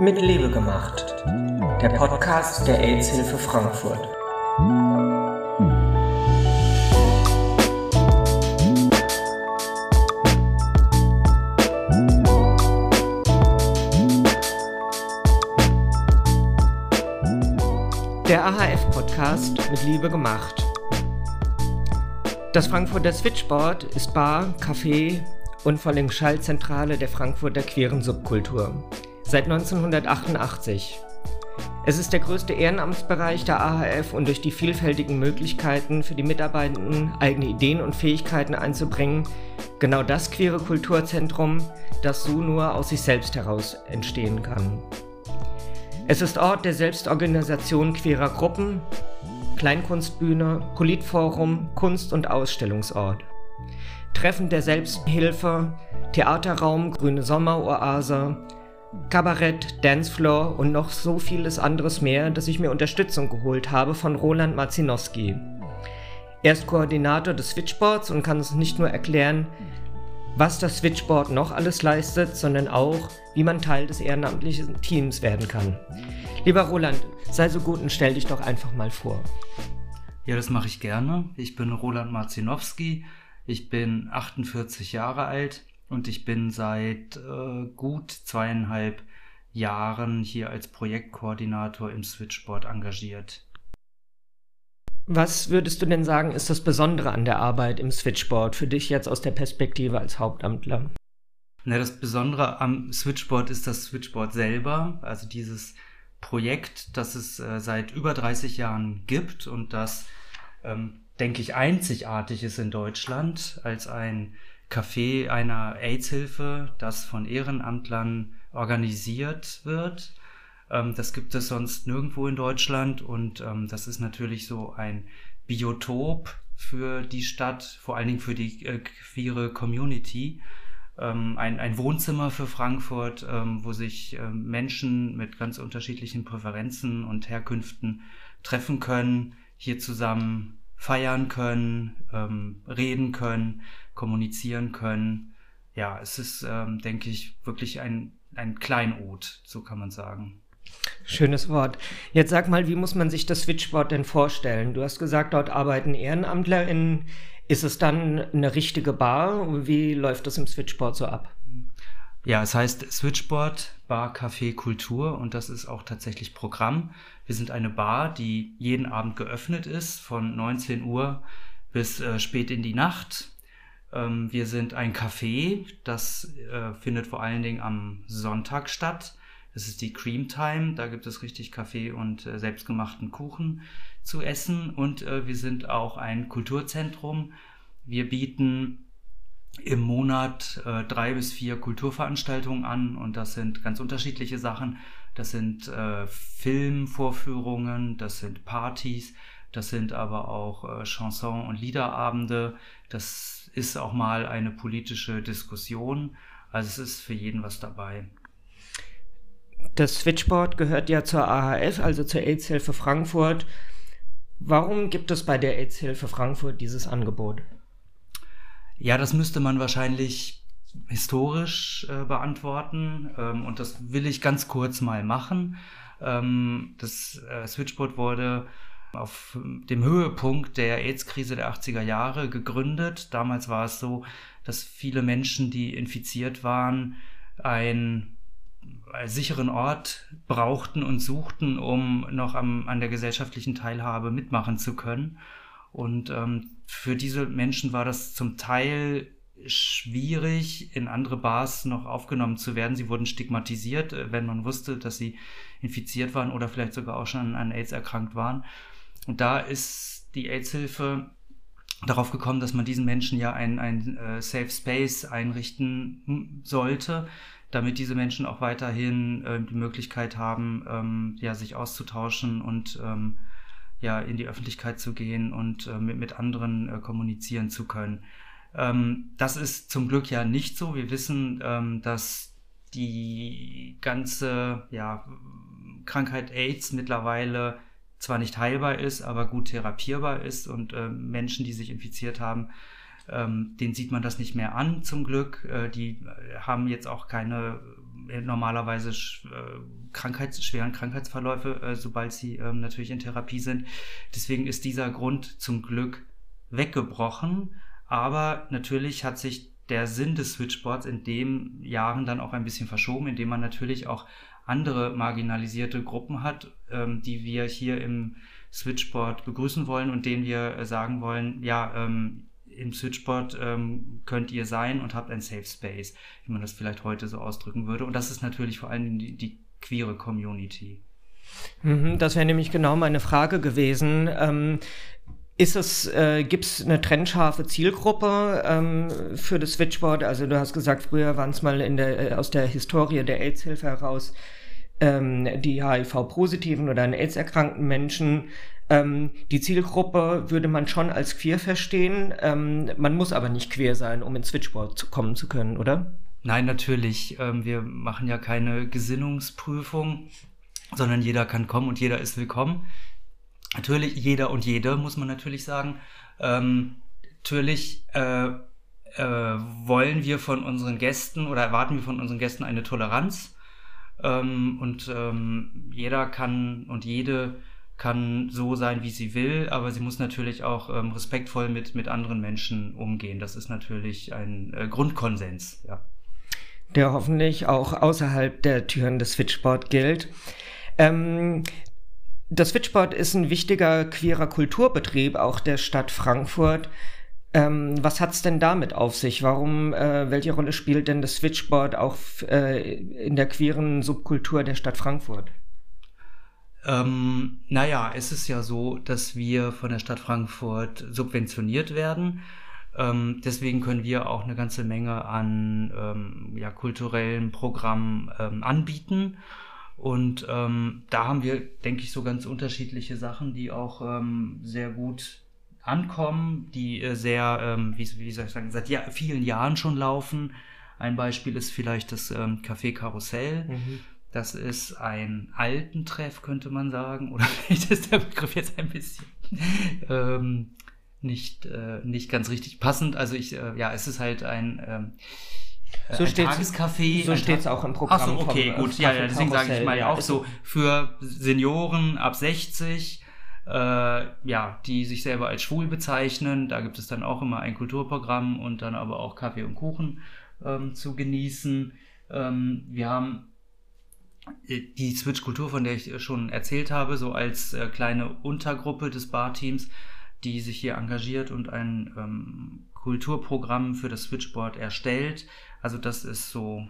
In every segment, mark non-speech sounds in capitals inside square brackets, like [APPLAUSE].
Mit Liebe gemacht. Der Podcast der AIDS-Hilfe Frankfurt. Der AHF-Podcast mit Liebe gemacht. Das Frankfurter Switchboard ist Bar, Café und vor allem Schallzentrale der Frankfurter queeren Subkultur. Seit 1988. Es ist der größte Ehrenamtsbereich der AHF und durch die vielfältigen Möglichkeiten für die Mitarbeitenden, eigene Ideen und Fähigkeiten einzubringen, genau das queere Kulturzentrum, das so nur aus sich selbst heraus entstehen kann. Es ist Ort der Selbstorganisation queerer Gruppen, Kleinkunstbühne, Politforum, Kunst- und Ausstellungsort. Treffen der Selbsthilfe, Theaterraum, Grüne Sommeroase, Kabarett, Dancefloor und noch so vieles anderes mehr, dass ich mir Unterstützung geholt habe von Roland Marzinowski. Er ist Koordinator des Switchboards und kann uns nicht nur erklären, was das Switchboard noch alles leistet, sondern auch, wie man Teil des ehrenamtlichen Teams werden kann. Lieber Roland, sei so gut und stell dich doch einfach mal vor. Ja, das mache ich gerne. Ich bin Roland Marzinowski. Ich bin 48 Jahre alt und ich bin seit äh, gut zweieinhalb Jahren hier als Projektkoordinator im Switchboard engagiert. Was würdest du denn sagen, ist das Besondere an der Arbeit im Switchboard für dich jetzt aus der Perspektive als Hauptamtler? Na, das Besondere am Switchboard ist das Switchboard selber, also dieses Projekt, das es äh, seit über 30 Jahren gibt und das, ähm, denke ich, einzigartig ist in Deutschland als ein Café einer AIDS-Hilfe, das von Ehrenamtlern organisiert wird ähm, das gibt es sonst nirgendwo in Deutschland und ähm, das ist natürlich so ein Biotop für die Stadt, vor allen Dingen für die äh, queere Community. Ähm, ein, ein Wohnzimmer für Frankfurt, ähm, wo sich ähm, Menschen mit ganz unterschiedlichen Präferenzen und Herkünften treffen können, hier zusammen feiern können, ähm, reden können, kommunizieren können. Ja, es ist, ähm, denke ich, wirklich ein, ein Kleinod, so kann man sagen. Schönes Wort. Jetzt sag mal, wie muss man sich das Switchboard denn vorstellen? Du hast gesagt, dort arbeiten EhrenamtlerInnen. Ist es dann eine richtige Bar? Wie läuft das im Switchboard so ab? Ja, es heißt Switchboard Bar Café Kultur und das ist auch tatsächlich Programm. Wir sind eine Bar, die jeden Abend geöffnet ist, von 19 Uhr bis äh, spät in die Nacht. Ähm, wir sind ein Café, das äh, findet vor allen Dingen am Sonntag statt. Das ist die Cream Time. Da gibt es richtig Kaffee und äh, selbstgemachten Kuchen zu essen. Und äh, wir sind auch ein Kulturzentrum. Wir bieten im Monat äh, drei bis vier Kulturveranstaltungen an und das sind ganz unterschiedliche Sachen. Das sind äh, Filmvorführungen, das sind Partys, das sind aber auch äh, Chanson- und Liederabende. Das ist auch mal eine politische Diskussion. Also es ist für jeden was dabei. Das Switchboard gehört ja zur AHF, also zur AIDS-Hilfe Frankfurt. Warum gibt es bei der AIDS-Hilfe Frankfurt dieses Angebot? Ja, das müsste man wahrscheinlich historisch äh, beantworten ähm, und das will ich ganz kurz mal machen. Ähm, das äh, Switchboard wurde auf dem Höhepunkt der AIDS-Krise der 80er Jahre gegründet. Damals war es so, dass viele Menschen, die infiziert waren, ein sicheren Ort brauchten und suchten, um noch am, an der gesellschaftlichen Teilhabe mitmachen zu können. Und ähm, für diese Menschen war das zum Teil schwierig, in andere Bars noch aufgenommen zu werden. Sie wurden stigmatisiert, äh, wenn man wusste, dass sie infiziert waren oder vielleicht sogar auch schon an AIDS erkrankt waren. Und da ist die AIDS-Hilfe darauf gekommen, dass man diesen Menschen ja ein, ein äh, Safe Space einrichten sollte, damit diese Menschen auch weiterhin äh, die Möglichkeit haben, ähm, ja, sich auszutauschen und ähm, ja, in die Öffentlichkeit zu gehen und äh, mit, mit anderen äh, kommunizieren zu können. Ähm, das ist zum Glück ja nicht so. Wir wissen, ähm, dass die ganze ja, Krankheit AIDS mittlerweile zwar nicht heilbar ist, aber gut therapierbar ist und äh, Menschen, die sich infiziert haben, ähm, den sieht man das nicht mehr an, zum Glück. Äh, die haben jetzt auch keine normalerweise äh, Krankheits-, schweren Krankheitsverläufe, äh, sobald sie ähm, natürlich in Therapie sind. Deswegen ist dieser Grund zum Glück weggebrochen. Aber natürlich hat sich der Sinn des Switchboards in den Jahren dann auch ein bisschen verschoben, indem man natürlich auch andere marginalisierte Gruppen hat, ähm, die wir hier im Switchboard begrüßen wollen und denen wir äh, sagen wollen, ja, ähm, im Switchboard ähm, könnt ihr sein und habt ein Safe Space, wie man das vielleicht heute so ausdrücken würde. Und das ist natürlich vor allem die, die queere Community. Mhm, das wäre nämlich genau meine Frage gewesen. Ähm, ist es, äh, gibt es eine trennscharfe Zielgruppe ähm, für das Switchboard? Also du hast gesagt, früher waren es mal in der, äh, aus der Historie der AIDS-Hilfe heraus ähm, die HIV-positiven oder an AIDS erkrankten Menschen. Ähm, die Zielgruppe würde man schon als queer verstehen. Ähm, man muss aber nicht queer sein, um ins Switchboard zu kommen zu können, oder? Nein, natürlich. Ähm, wir machen ja keine Gesinnungsprüfung, sondern jeder kann kommen und jeder ist willkommen. Natürlich, jeder und jede, muss man natürlich sagen. Ähm, natürlich äh, äh, wollen wir von unseren Gästen oder erwarten wir von unseren Gästen eine Toleranz. Ähm, und ähm, jeder kann und jede kann so sein, wie sie will, aber sie muss natürlich auch ähm, respektvoll mit, mit anderen Menschen umgehen. Das ist natürlich ein äh, Grundkonsens, ja. Der hoffentlich auch außerhalb der Türen des Switchboard gilt. Ähm, das Switchboard ist ein wichtiger queerer Kulturbetrieb auch der Stadt Frankfurt. Ähm, was hat's denn damit auf sich? Warum, äh, welche Rolle spielt denn das Switchboard auch äh, in der queeren Subkultur der Stadt Frankfurt? Ähm, naja, es ist ja so, dass wir von der Stadt Frankfurt subventioniert werden. Ähm, deswegen können wir auch eine ganze Menge an ähm, ja, kulturellen Programmen ähm, anbieten. Und ähm, da haben wir, denke ich, so ganz unterschiedliche Sachen, die auch ähm, sehr gut ankommen, die äh, sehr, ähm, wie, wie, soll ich sagen, seit ja vielen Jahren schon laufen. Ein Beispiel ist vielleicht das Café Karussell. Mhm. Das ist ein Altentreff, könnte man sagen. Oder [LAUGHS] vielleicht ist der Begriff jetzt ein bisschen ähm, nicht, äh, nicht ganz richtig passend. Also ich, äh, ja, es ist halt ein ähm, so ein Tagescafé. So steht es auch im Programm. Achso, okay, vom, gut. Ja, ja, deswegen sage ich mal ja, auch so für Senioren ab 60, äh, ja, die sich selber als schwul bezeichnen. Da gibt es dann auch immer ein Kulturprogramm und dann aber auch Kaffee und Kuchen ähm, zu genießen. Ähm, wir haben äh, die Switch-Kultur, von der ich schon erzählt habe, so als äh, kleine Untergruppe des Barteams, die sich hier engagiert und ein ähm, Kulturprogramm für das Switchboard erstellt. Also das ist so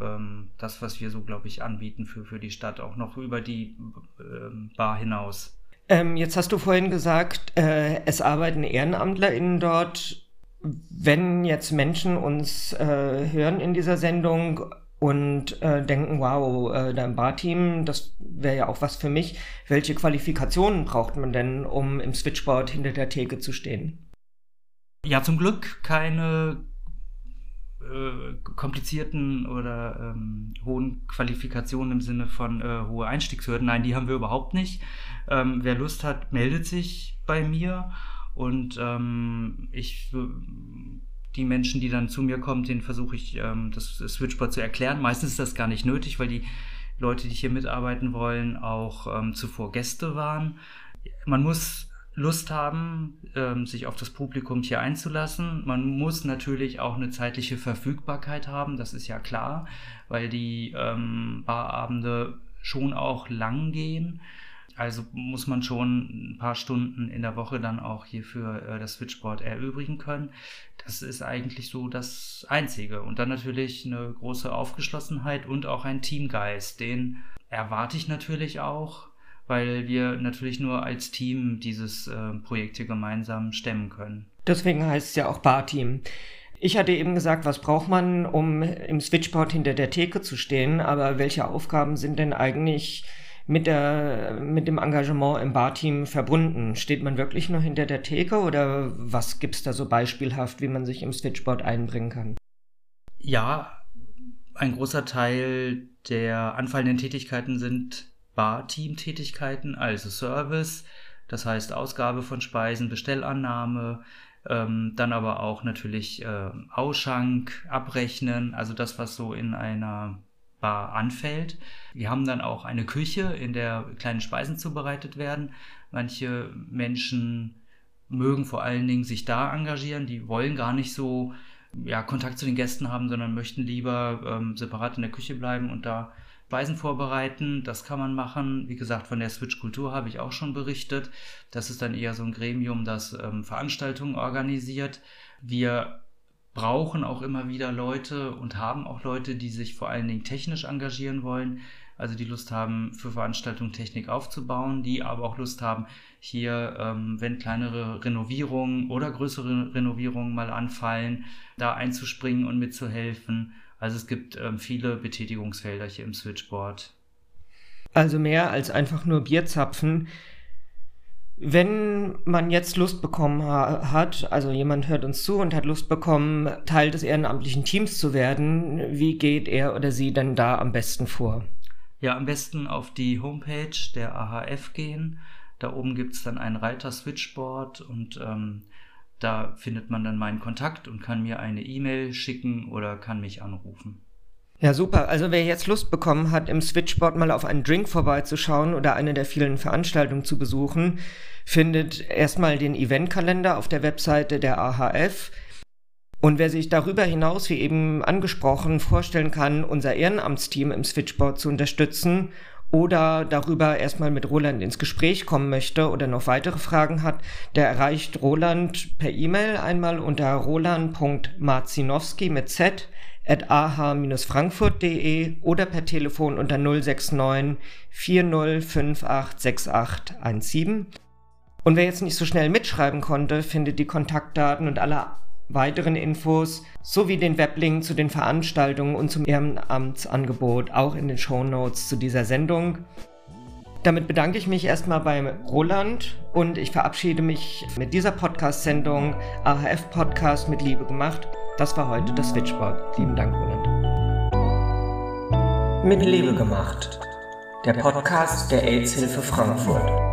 ähm, das, was wir so, glaube ich, anbieten für, für die Stadt, auch noch über die ähm, Bar hinaus. Ähm, jetzt hast du vorhin gesagt, äh, es arbeiten EhrenamtlerInnen dort. Wenn jetzt Menschen uns äh, hören in dieser Sendung und äh, denken, wow, äh, dein Barteam, das wäre ja auch was für mich. Welche Qualifikationen braucht man denn, um im Switchboard hinter der Theke zu stehen? Ja, zum Glück keine äh, komplizierten oder ähm, hohen Qualifikationen im Sinne von äh, hohe Einstiegshürden. Nein, die haben wir überhaupt nicht. Ähm, wer Lust hat, meldet sich bei mir und ähm, ich die Menschen, die dann zu mir kommen, denen versuche ich ähm, das Switchboard zu erklären. Meistens ist das gar nicht nötig, weil die Leute, die hier mitarbeiten wollen, auch ähm, zuvor Gäste waren. Man muss Lust haben, ähm, sich auf das Publikum hier einzulassen. Man muss natürlich auch eine zeitliche Verfügbarkeit haben, das ist ja klar, weil die ähm, Barabende schon auch lang gehen. Also muss man schon ein paar Stunden in der Woche dann auch hier für äh, das Switchboard erübrigen können. Das ist eigentlich so das Einzige. Und dann natürlich eine große Aufgeschlossenheit und auch ein Teamgeist. Den erwarte ich natürlich auch weil wir natürlich nur als Team dieses äh, Projekt hier gemeinsam stemmen können. Deswegen heißt es ja auch Barteam. Ich hatte eben gesagt, was braucht man, um im Switchboard hinter der Theke zu stehen, aber welche Aufgaben sind denn eigentlich mit, der, mit dem Engagement im Barteam verbunden? Steht man wirklich nur hinter der Theke oder was gibt es da so beispielhaft, wie man sich im Switchboard einbringen kann? Ja, ein großer Teil der anfallenden Tätigkeiten sind Bar-Team-Tätigkeiten, also Service, das heißt Ausgabe von Speisen, Bestellannahme, ähm, dann aber auch natürlich äh, Ausschank, Abrechnen, also das, was so in einer Bar anfällt. Wir haben dann auch eine Küche, in der kleine Speisen zubereitet werden. Manche Menschen mögen vor allen Dingen sich da engagieren, die wollen gar nicht so ja, Kontakt zu den Gästen haben, sondern möchten lieber ähm, separat in der Küche bleiben und da Speisen vorbereiten. Das kann man machen. Wie gesagt, von der Switch-Kultur habe ich auch schon berichtet. Das ist dann eher so ein Gremium, das ähm, Veranstaltungen organisiert. Wir brauchen auch immer wieder Leute und haben auch Leute, die sich vor allen Dingen technisch engagieren wollen, also die Lust haben, für Veranstaltungen Technik aufzubauen, die aber auch Lust haben, hier, ähm, wenn kleinere Renovierungen oder größere Renovierungen mal anfallen, da einzuspringen und mitzuhelfen. Also es gibt ähm, viele Betätigungsfelder hier im Switchboard. Also mehr als einfach nur Bier zapfen. Wenn man jetzt Lust bekommen ha hat, also jemand hört uns zu und hat Lust bekommen, Teil des ehrenamtlichen Teams zu werden, wie geht er oder sie denn da am besten vor? Ja, am besten auf die Homepage der AHF gehen. Da oben gibt es dann ein Reiter-Switchboard und ähm, da findet man dann meinen Kontakt und kann mir eine E-Mail schicken oder kann mich anrufen. Ja, super. Also wer jetzt Lust bekommen hat, im Switchboard mal auf einen Drink vorbeizuschauen oder eine der vielen Veranstaltungen zu besuchen, findet erstmal den Eventkalender auf der Webseite der AHF. Und wer sich darüber hinaus, wie eben angesprochen, vorstellen kann, unser Ehrenamtsteam im Switchboard zu unterstützen oder darüber erstmal mit Roland ins Gespräch kommen möchte oder noch weitere Fragen hat, der erreicht Roland per E-Mail einmal unter roland.marzinowski mit Z at ah-frankfurt.de oder per Telefon unter 069 40586817. Und wer jetzt nicht so schnell mitschreiben konnte, findet die Kontaktdaten und alle weiteren Infos sowie den Weblink zu den Veranstaltungen und zum Ehrenamtsangebot auch in den Show Notes zu dieser Sendung. Damit bedanke ich mich erstmal beim Roland und ich verabschiede mich mit dieser Podcast-Sendung AHF Podcast mit Liebe gemacht. Das war heute das Switchboard. Lieben Dank, Roland. Mit Liebe gemacht. Der Podcast der AIDS-Hilfe Frankfurt.